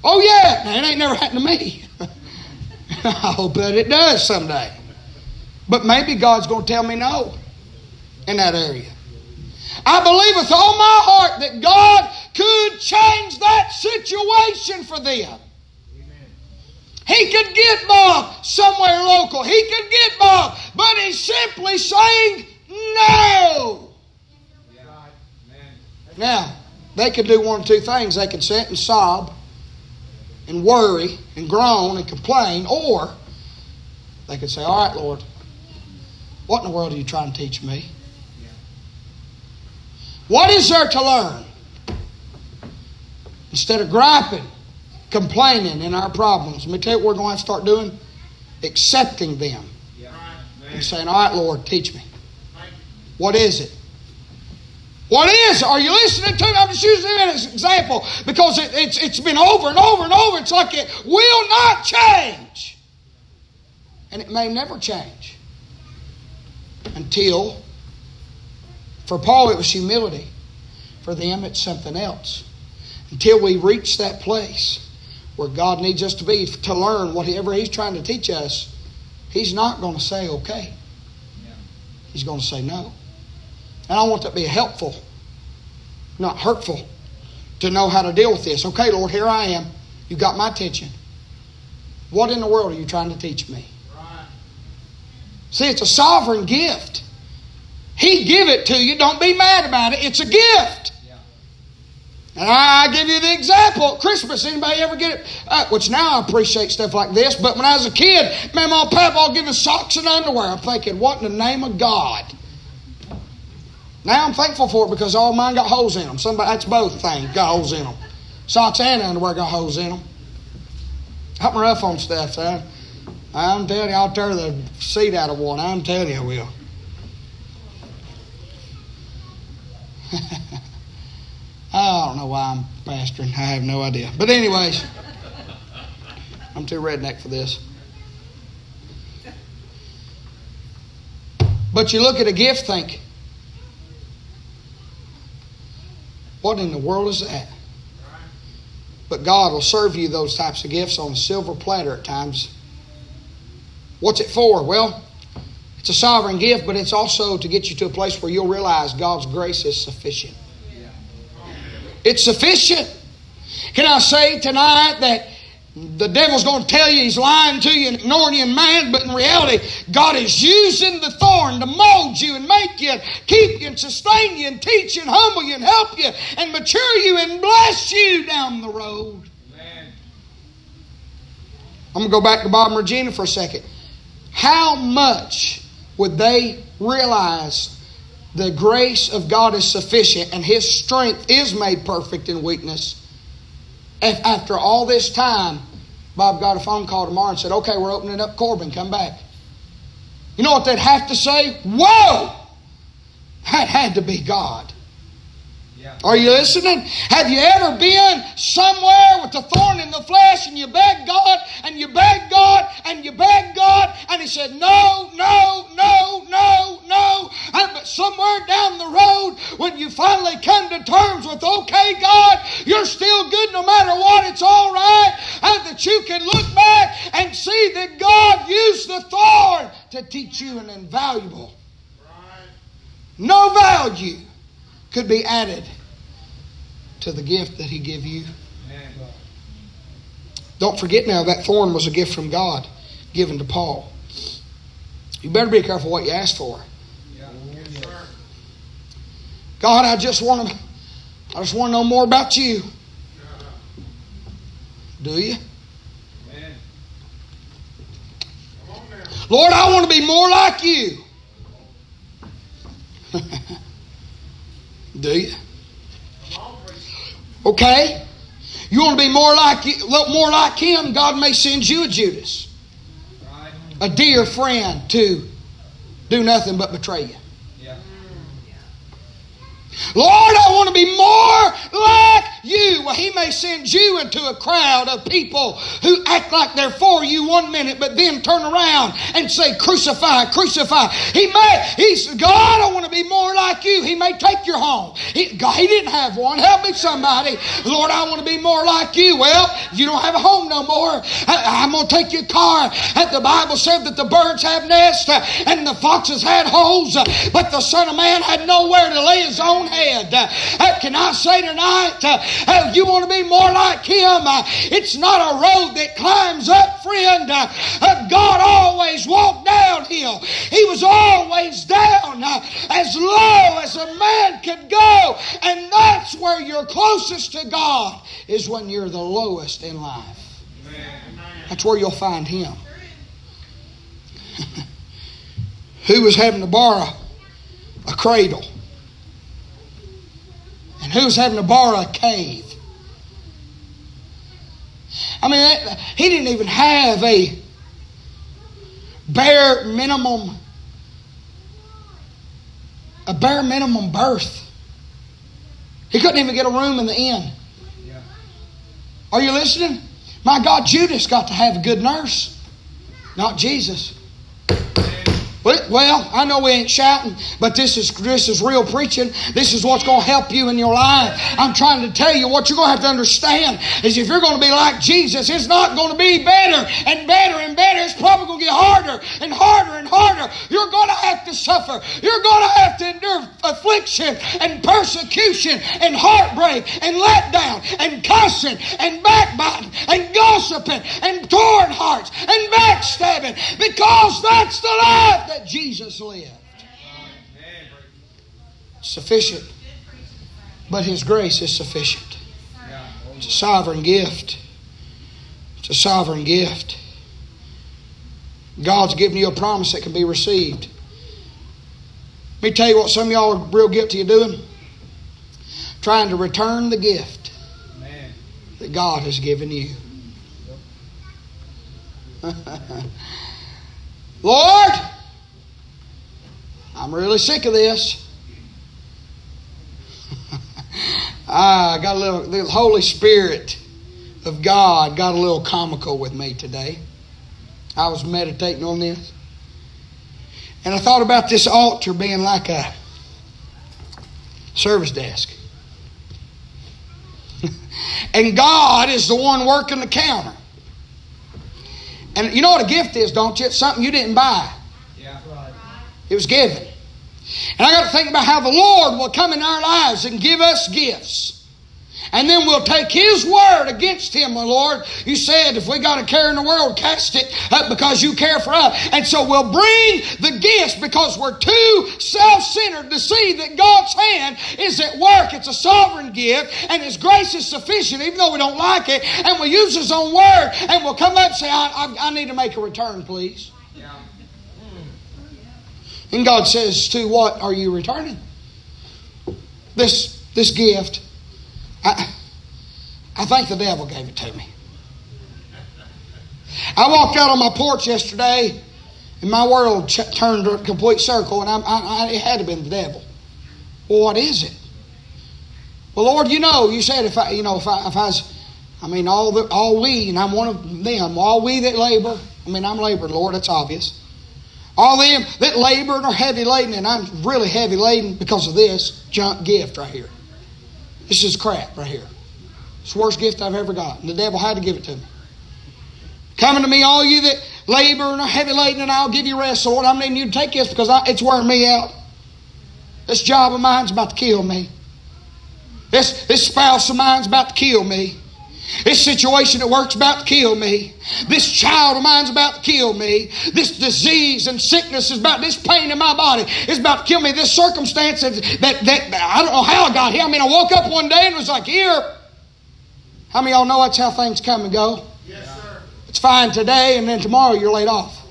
Oh yeah, now, it ain't never happened to me. [LAUGHS] I'll bet it does someday. But maybe God's going to tell me no in that area. I believe with all my heart that God could change that situation for them. He could get Bob somewhere local. He could get Bob, but he's simply saying no. Now, they could do one or two things. They could sit and sob and worry and groan and complain, or they could say, All right, Lord, what in the world are you trying to teach me? What is there to learn? Instead of griping, complaining in our problems, let me tell you what we're going to to start doing accepting them. And saying, All right, Lord, teach me. What is it? What is? Are you listening to me? I'm just using it as an example because it, it's, it's been over and over and over. It's like it will not change. And it may never change until, for Paul, it was humility. For them, it's something else. Until we reach that place where God needs us to be to learn whatever He's trying to teach us, He's not going to say okay. He's going to say no. And I want that to be helpful, not hurtful, to know how to deal with this. Okay, Lord, here I am. You got my attention. What in the world are you trying to teach me? See, it's a sovereign gift. He give it to you. Don't be mad about it. It's a gift. And I give you the example. Christmas, anybody ever get it? Uh, which now I appreciate stuff like this, but when I was a kid, man, mom, papa all give us socks and underwear. I'm thinking, what in the name of God? Now I'm thankful for it because all mine got holes in them. Somebody, that's both things got holes in them. Socks and underwear got holes in them. I'm rough on stuff, son. I'm telling you, I'll tear the seat out of one. I'm telling you, I will. [LAUGHS] I don't know why I'm pastoring. I have no idea. But, anyways, I'm too redneck for this. But you look at a gift, think, what in the world is that? But God will serve you those types of gifts on a silver platter at times. What's it for? Well, it's a sovereign gift, but it's also to get you to a place where you'll realize God's grace is sufficient. It's sufficient. Can I say tonight that the devil's going to tell you he's lying to you and ignoring you and mad, but in reality, God is using the thorn to mold you and make you, and keep you and sustain you and teach you and humble you and help you and mature you and bless you down the road. Amen. I'm going to go back to Bob and Regina for a second. How much would they realize the grace of God is sufficient and His strength is made perfect in weakness. If after all this time, Bob got a phone call tomorrow and said, Okay, we're opening up Corbin, come back. You know what they'd have to say? Whoa! That had to be God. Are you listening? Have you ever been somewhere with a thorn in the flesh and you beg God and you beg God and you beg God and He said, No, no, no, no, no. And But somewhere down the road, when you finally come to terms with, okay, God, you're still good no matter what, it's all right, and that you can look back and see that God used the thorn to teach you an invaluable, no value could be added to the gift that He gave you. Don't forget now that thorn was a gift from God given to Paul. You better be careful what you ask for. God, I just want to I just want to know more about you. Do you? Lord, I want to be more like you. [LAUGHS] Do you? Okay? You want to be more like more like him, God may send you a Judas. A dear friend to do nothing but betray you. Lord, I want to be more like you. Well, He may send you into a crowd of people who act like they're for you one minute, but then turn around and say, Crucify, crucify. He may, He's God, I want to be more like you. He may take your home. He, God, he didn't have one. Help me, somebody. Lord, I want to be more like you. Well, you don't have a home no more. I, am going to take your car. And the Bible said that the birds have nests and the foxes had holes, but the Son of Man had nowhere to lay his own head. Uh, can I say tonight, uh, you want to be more like Him. Uh, it's not a road that climbs up, friend. Uh, uh God always walked downhill. He was always down uh, as low as a man could go. And that's where you're closest to God is when you're the lowest in life. That's where you'll find Him. [LAUGHS] Who was having to borrow a cradle? And who's having to borrow a cave? I mean, he didn't even have a bare minimum, a bare minimum berth. He couldn't even get a room in the inn. Are you listening? My God, Judas got to have a good nurse, not Jesus. Well, I know we ain't shouting, but this is this is real preaching. This is what's going to help you in your life. I'm trying to tell you what you're going to have to understand is if you're going to be like Jesus, it's not going to be better and better and better. It's probably going to get harder and harder and harder. You're going to have to suffer. You're going to have to endure affliction and persecution and heartbreak and letdown and cussing and backbiting and gossiping and torn hearts and backstabbing because that's the life that Jesus lived. Sufficient. But His grace is sufficient. It's a sovereign gift. It's a sovereign gift. God's given you a promise that can be received. Let me tell you what some of y'all are real guilty of doing. Trying to return the gift that God has given you. [LAUGHS] Lord, I'm really sick of this. [LAUGHS] I got a little, the Holy Spirit of God got a little comical with me today. I was meditating on this. And I thought about this altar being like a service desk. [LAUGHS] and God is the one working the counter. And you know what a gift is, don't you? It's something you didn't buy. It was given. And I got to think about how the Lord will come in our lives and give us gifts. And then we'll take His word against Him, my Lord. You said if we got a care in the world, cast it up because you care for us. And so we'll bring the gifts because we're too self-centered to see that God's hand is at work. It's a sovereign gift and His grace is sufficient even though we don't like it. And we'll use His own word and we'll come up and say, I, I, I need to make a return, please. And God says, to what are you returning? This, this gift I, I think the devil gave it to me. I walked out on my porch yesterday, and my world ch- turned a complete circle, and I, I, it had to have been the devil. Well, what is it? Well, Lord, you know, you said if I, you know, if I, if I was, I mean, all the, all we, and I'm one of them, all we that labor. I mean, I'm laboring, Lord. That's obvious. All them that labor and are heavy laden, and I'm really heavy laden because of this junk gift right here. This is crap right here. It's the worst gift I've ever gotten. The devil had to give it to me. Coming to me, all you that labor and are heavy laden, and I'll give you rest. Lord, I'm needing you to take this because I, it's wearing me out. This job of mine's about to kill me. This, this spouse of mine's about to kill me. This situation at work's about to kill me. This child of mine's about to kill me. This disease and sickness is about, this pain in my body is about to kill me. This circumstance that, that, that I don't know how I got here. I mean, I woke up one day and was like, here. How many of y'all know that's how things come and go? Yes, sir. It's fine today and then tomorrow you're laid off.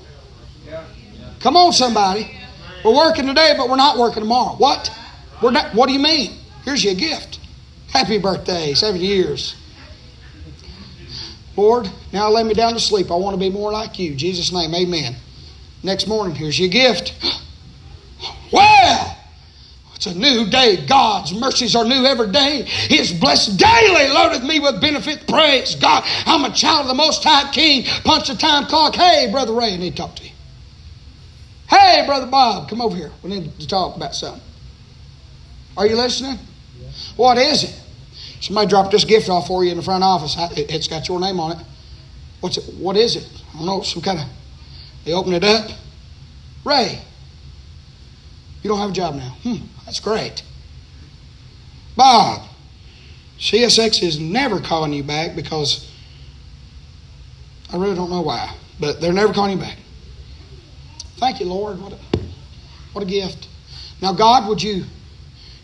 Yeah. Come on, somebody. We're working today, but we're not working tomorrow. What? We're not, what do you mean? Here's your gift. Happy birthday, 70 years. Lord, now lay me down to sleep. I want to be more like you. In Jesus' name, amen. Next morning, here's your gift. [GASPS] Well, it's a new day. God's mercies are new every day. His blessed daily loadeth me with benefit. Praise God. I'm a child of the Most High King. Punch the time clock. Hey, Brother Ray, I need to talk to you. Hey, Brother Bob, come over here. We need to talk about something. Are you listening? What is it? Somebody dropped this gift off for you in the front office. It's got your name on it. What's it? What is it? I don't know. Some kind of. They open it up. Ray, you don't have a job now. Hmm, that's great. Bob, CSX is never calling you back because I really don't know why, but they're never calling you back. Thank you, Lord. What a, what a gift. Now, God, would you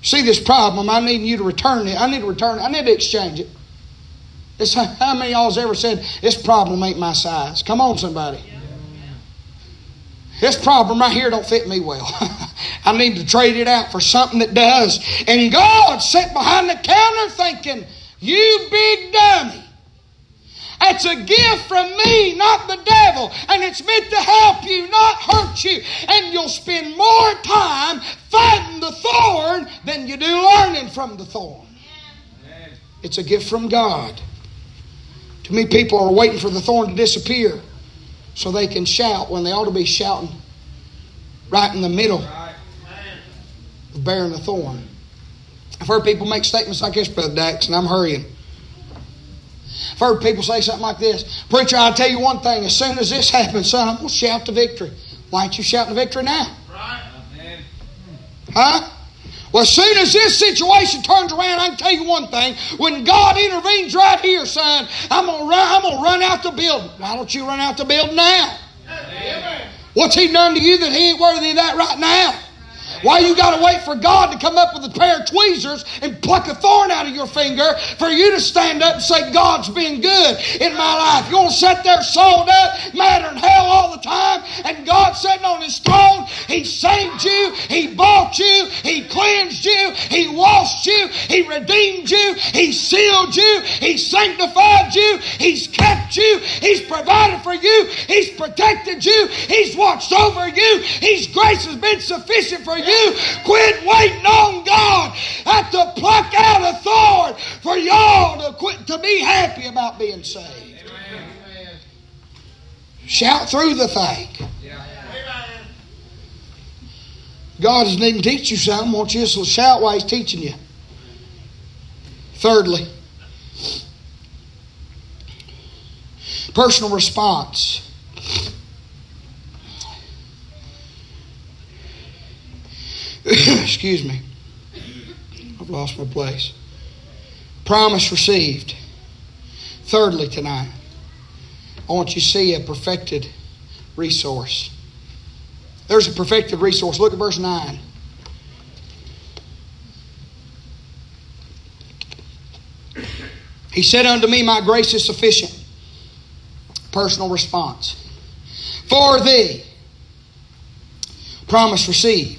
see this problem, I need you to return it. I need to return it. I need to exchange it. It's, how many y'all's ever said, this problem ain't my size? Come on, somebody. This problem right here don't fit me well. [LAUGHS] I need to trade it out for something that does. And God sat behind the counter thinking, you big dummy. It's a gift from me, not the devil. And it's meant to help you, not hurt you. And you'll spend more time fighting the thorn than you do learning from the thorn. It's a gift from God. To me, people are waiting for the thorn to disappear so they can shout when they ought to be shouting right in the middle of bearing the thorn. I've heard people make statements like this, Brother Dax, and I'm hurrying. I've heard people say something like this Preacher, I'll tell you one thing. As soon as this happens, son, I'm going to shout the victory. Why ain't you shouting the victory now? Right. Amen. Huh? Well, as soon as this situation turns around, I can tell you one thing. When God intervenes right here, son, I'm gonna run, I'm gonna run out the building. Why don't you run out the building now? Amen. What's he done to you that he ain't worthy of that right now? Why you got to wait for God to come up with a pair of tweezers and pluck a thorn out of your finger for you to stand up and say, God's been good in my life? You want to sit there sold up, mad in hell all the time, and God sitting on his throne, He saved you, He bought you, He cleansed you, He washed you, He redeemed you, He sealed you, He sanctified you, He's kept you, He's provided for you, He's protected you, He's watched over you, His grace has been sufficient for you you quit waiting on God at to pluck out a thorn for y'all to quit to be happy about being saved. Amen. Shout through the thing. God needing to teach you something. Won't you just shout while He's teaching you? Thirdly, personal response. [COUGHS] Excuse me. I've lost my place. Promise received. Thirdly, tonight, I want you to see a perfected resource. There's a perfected resource. Look at verse 9. He said unto me, My grace is sufficient. Personal response. For thee, promise received.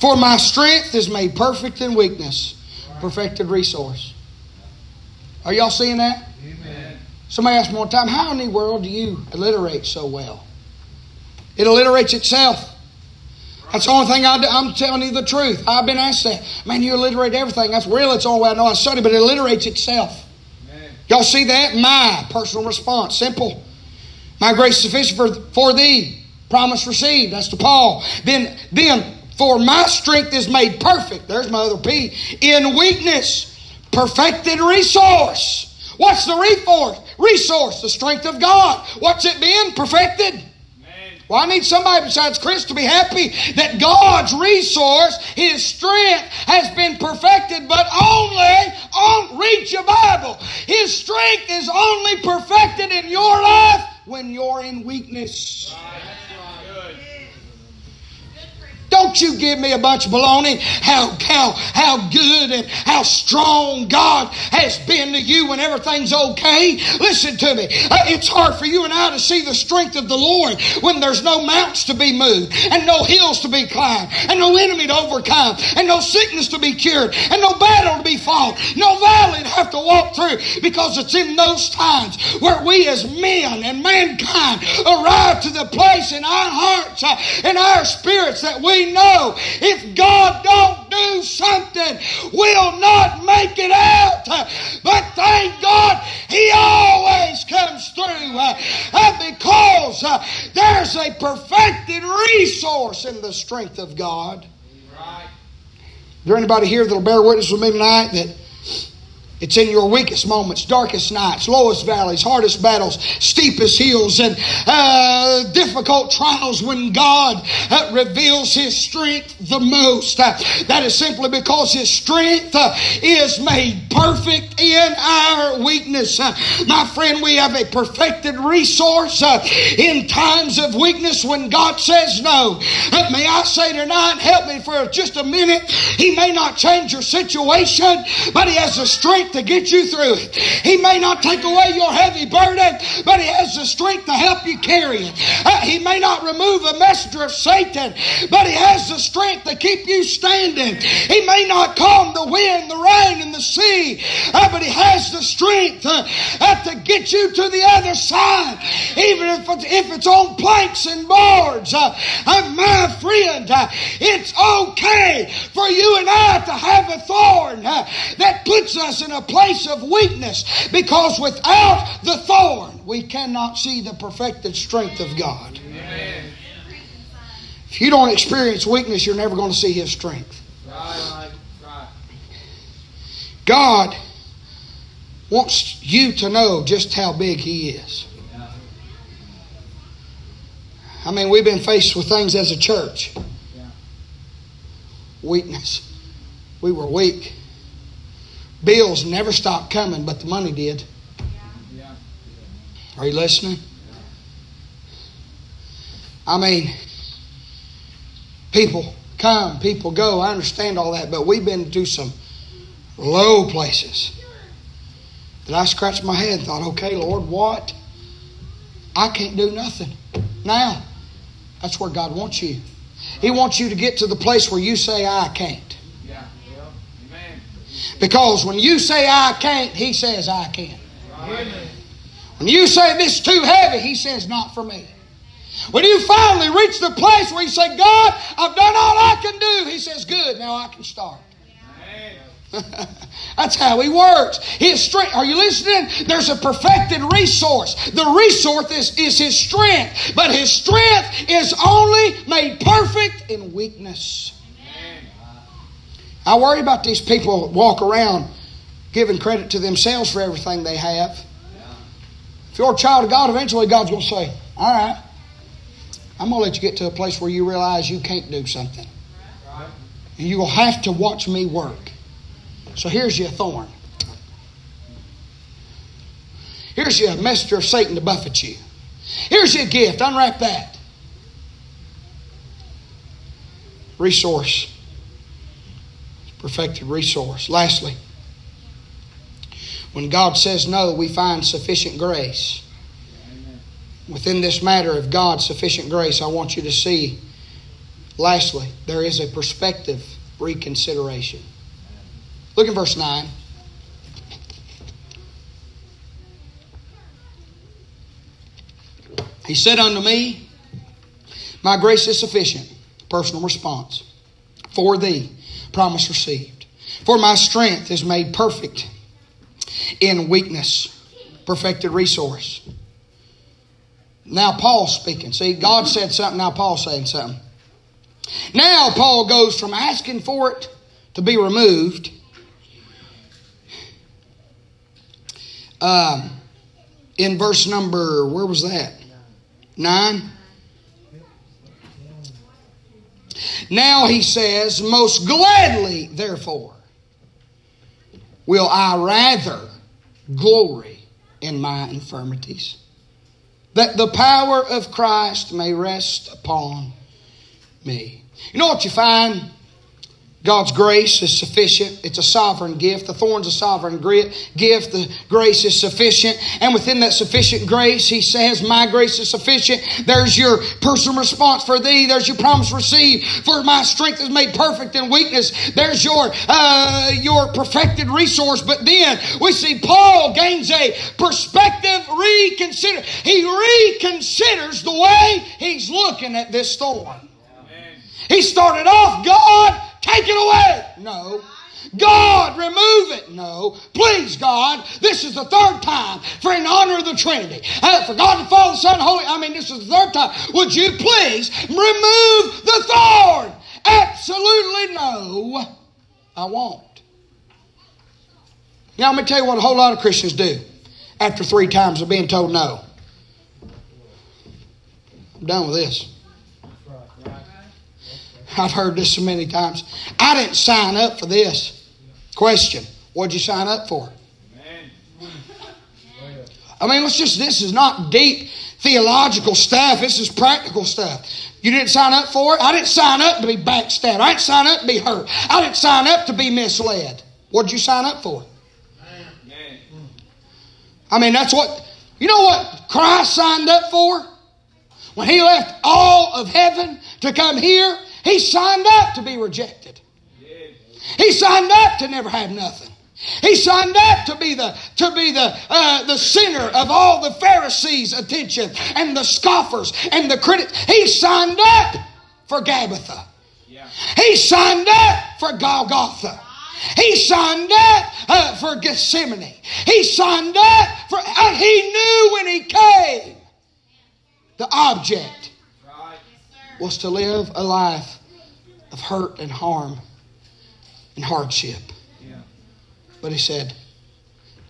For my strength is made perfect in weakness. Perfected resource. Are y'all seeing that? Amen. Somebody asked me one time, how in the world do you alliterate so well? It alliterates itself. That's the only thing I do. I'm telling you the truth. I've been asked that. Man, you alliterate everything. That's real. It's the only way I know I study, but it alliterates itself. Amen. Y'all see that? My personal response. Simple. My grace is sufficient for, for thee. Promise received. That's to Paul. Then, then for my strength is made perfect. There's my other P. In weakness. Perfected resource. What's the resource? Resource, the strength of God. What's it been? Perfected. Well, I need somebody besides Chris to be happy that God's resource, His strength, has been perfected, but only on read your Bible. His strength is only perfected in your life when you're in weakness. Right. Don't you give me a bunch of baloney how, how, how good and how strong God has been to you when everything's okay. Listen to me. Uh, it's hard for you and I to see the strength of the Lord when there's no mountains to be moved and no hills to be climbed and no enemy to overcome and no sickness to be cured and no battle to be fought, no valley to have to walk through because it's in those times where we as men and mankind arrive to the place in our hearts uh, and our spirits that we know if God don't do something, we'll not make it out. But thank God, He always comes through. And because uh, there's a perfected resource in the strength of God. Right. Is there anybody here that'll bear witness with me tonight that it's in your weakest moments, darkest nights, lowest valleys, hardest battles, steepest hills, and uh, difficult trials when God uh, reveals His strength the most. Uh, that is simply because His strength uh, is made perfect in our weakness. Uh, my friend, we have a perfected resource uh, in times of weakness when God says no. may I say tonight, help me for just a minute. He may not change your situation, but He has the strength strength to get you through it. He may not take away your heavy burden, but He has the strength to help you carry it. Uh, he may not remove a messenger of Satan, but He has the strength to keep you standing. He may not calm the wind, the rain, and the sea, uh, but He has the strength uh, uh to get you to the other side, even if it's, if it's on planks and boards. Uh, uh, my friend, it's okay for you and I to have a thorn that puts us in a a place of weakness because without the thorn, we cannot see the perfected strength of God. Amen. If you don't experience weakness, you're never going to see His strength. God wants you to know just how big He is. I mean, we've been faced with things as a church weakness. We were weak. Bills never stopped coming, but the money did. Are you listening? I mean, people come, people go. I understand all that, but we've been to some low places that I scratched my head and thought, okay, Lord, what? I can't do nothing. Now, that's where God wants you. He wants you to get to the place where you say, I can't. Because when you say, I can't, He says, I can. When you say this is too heavy, He says, not for me. When you finally reach the place where you say, God, I've done all I can do, He says, good, now I can start. [LAUGHS] That's how he works. His strength. Are you listening? There's a perfected resource. The resource is, is his strength, but his strength is only made perfect in weakness. I worry about these people walk around giving credit to themselves for everything they have. If you're a child of God, eventually God's going to say, All right, I'm going to let you get to a place where you realize you can't do something. And you will have to watch me work. So here's your thorn. Here's your messenger of Satan to buffet you. Here's your gift. Unwrap that. Resource. Perfected resource. Lastly, when God says no, we find sufficient grace. Within this matter of God's sufficient grace, I want you to see, lastly, there is a perspective reconsideration. Look at verse 9. He said unto me, My grace is sufficient. Personal response. For thee, promise received. For my strength is made perfect in weakness. Perfected resource. Now Paul's speaking. See, God said something, now Paul's saying something. Now Paul goes from asking for it to be removed Um, in verse number, where was that? Nine. Now he says, Most gladly, therefore, will I rather glory in my infirmities, that the power of Christ may rest upon me. You know what you find? God's grace is sufficient. It's a sovereign gift. The thorn's a sovereign gift. The grace is sufficient. And within that sufficient grace, He says, My grace is sufficient. There's your personal response for thee. There's your promise received. For my strength is made perfect in weakness. There's your, uh, your perfected resource. But then we see Paul gains a perspective reconsider. He reconsiders the way he's looking at this thorn. He started off, God, Take it away. No. God, remove it. No. Please, God, this is the third time for in honor of the Trinity. Uh, for God the Father, Son, Holy. I mean, this is the third time. Would you please remove the thorn? Absolutely no. I won't. Now, let me tell you what a whole lot of Christians do after three times of being told no. I'm done with this. I've heard this so many times. I didn't sign up for this. Question What'd you sign up for? I mean, let's just, this is not deep theological stuff. This is practical stuff. You didn't sign up for it? I didn't sign up to be backstabbed. I didn't sign up to be hurt. I didn't sign up to be misled. What'd you sign up for? I mean, that's what, you know what Christ signed up for? When he left all of heaven to come here he signed up to be rejected. He signed up to never have nothing. He signed up to be the to be the uh, the center of all the Pharisees' attention and the scoffers and the critics. He signed up for Gabbatha. Yeah. He signed up for Golgotha. He signed up uh, for Gethsemane. He signed up for. Uh, he knew when he came the object was to live a life of hurt and harm and hardship. But he said,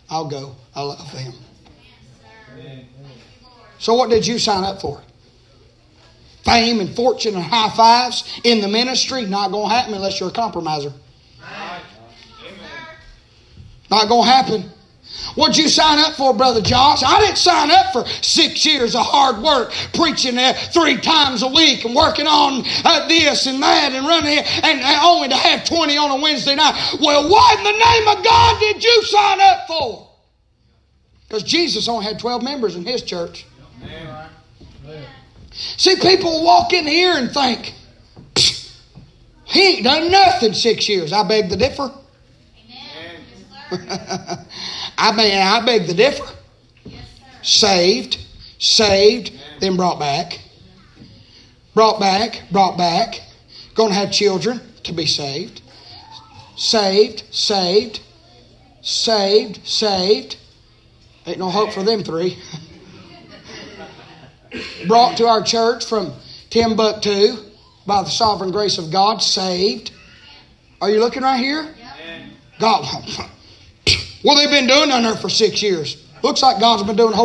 I'll go. I love them. So, what did you sign up for? Fame and fortune and high fives in the ministry? Not going to happen unless you're a compromiser. Not going to happen. What'd you sign up for, Brother Josh? I didn't sign up for six years of hard work, preaching uh, three times a week and working on uh, this and that and running and, and only to have 20 on a Wednesday night. Well, what in the name of God did you sign up for? Because Jesus only had 12 members in his church. See, people walk in here and think, he ain't done nothing six years. I beg to differ. [LAUGHS] I mean, I beg to differ. Saved, saved, then brought back. Brought back, brought back. Going to have children to be saved. Saved, saved, saved, saved. Ain't no hope for them three. [LAUGHS] brought to our church from Timbuktu by the sovereign grace of God, saved. Are you looking right here? God, [LAUGHS] oh well, they've been doing that there for six years. Looks like God's been doing a whole bunch.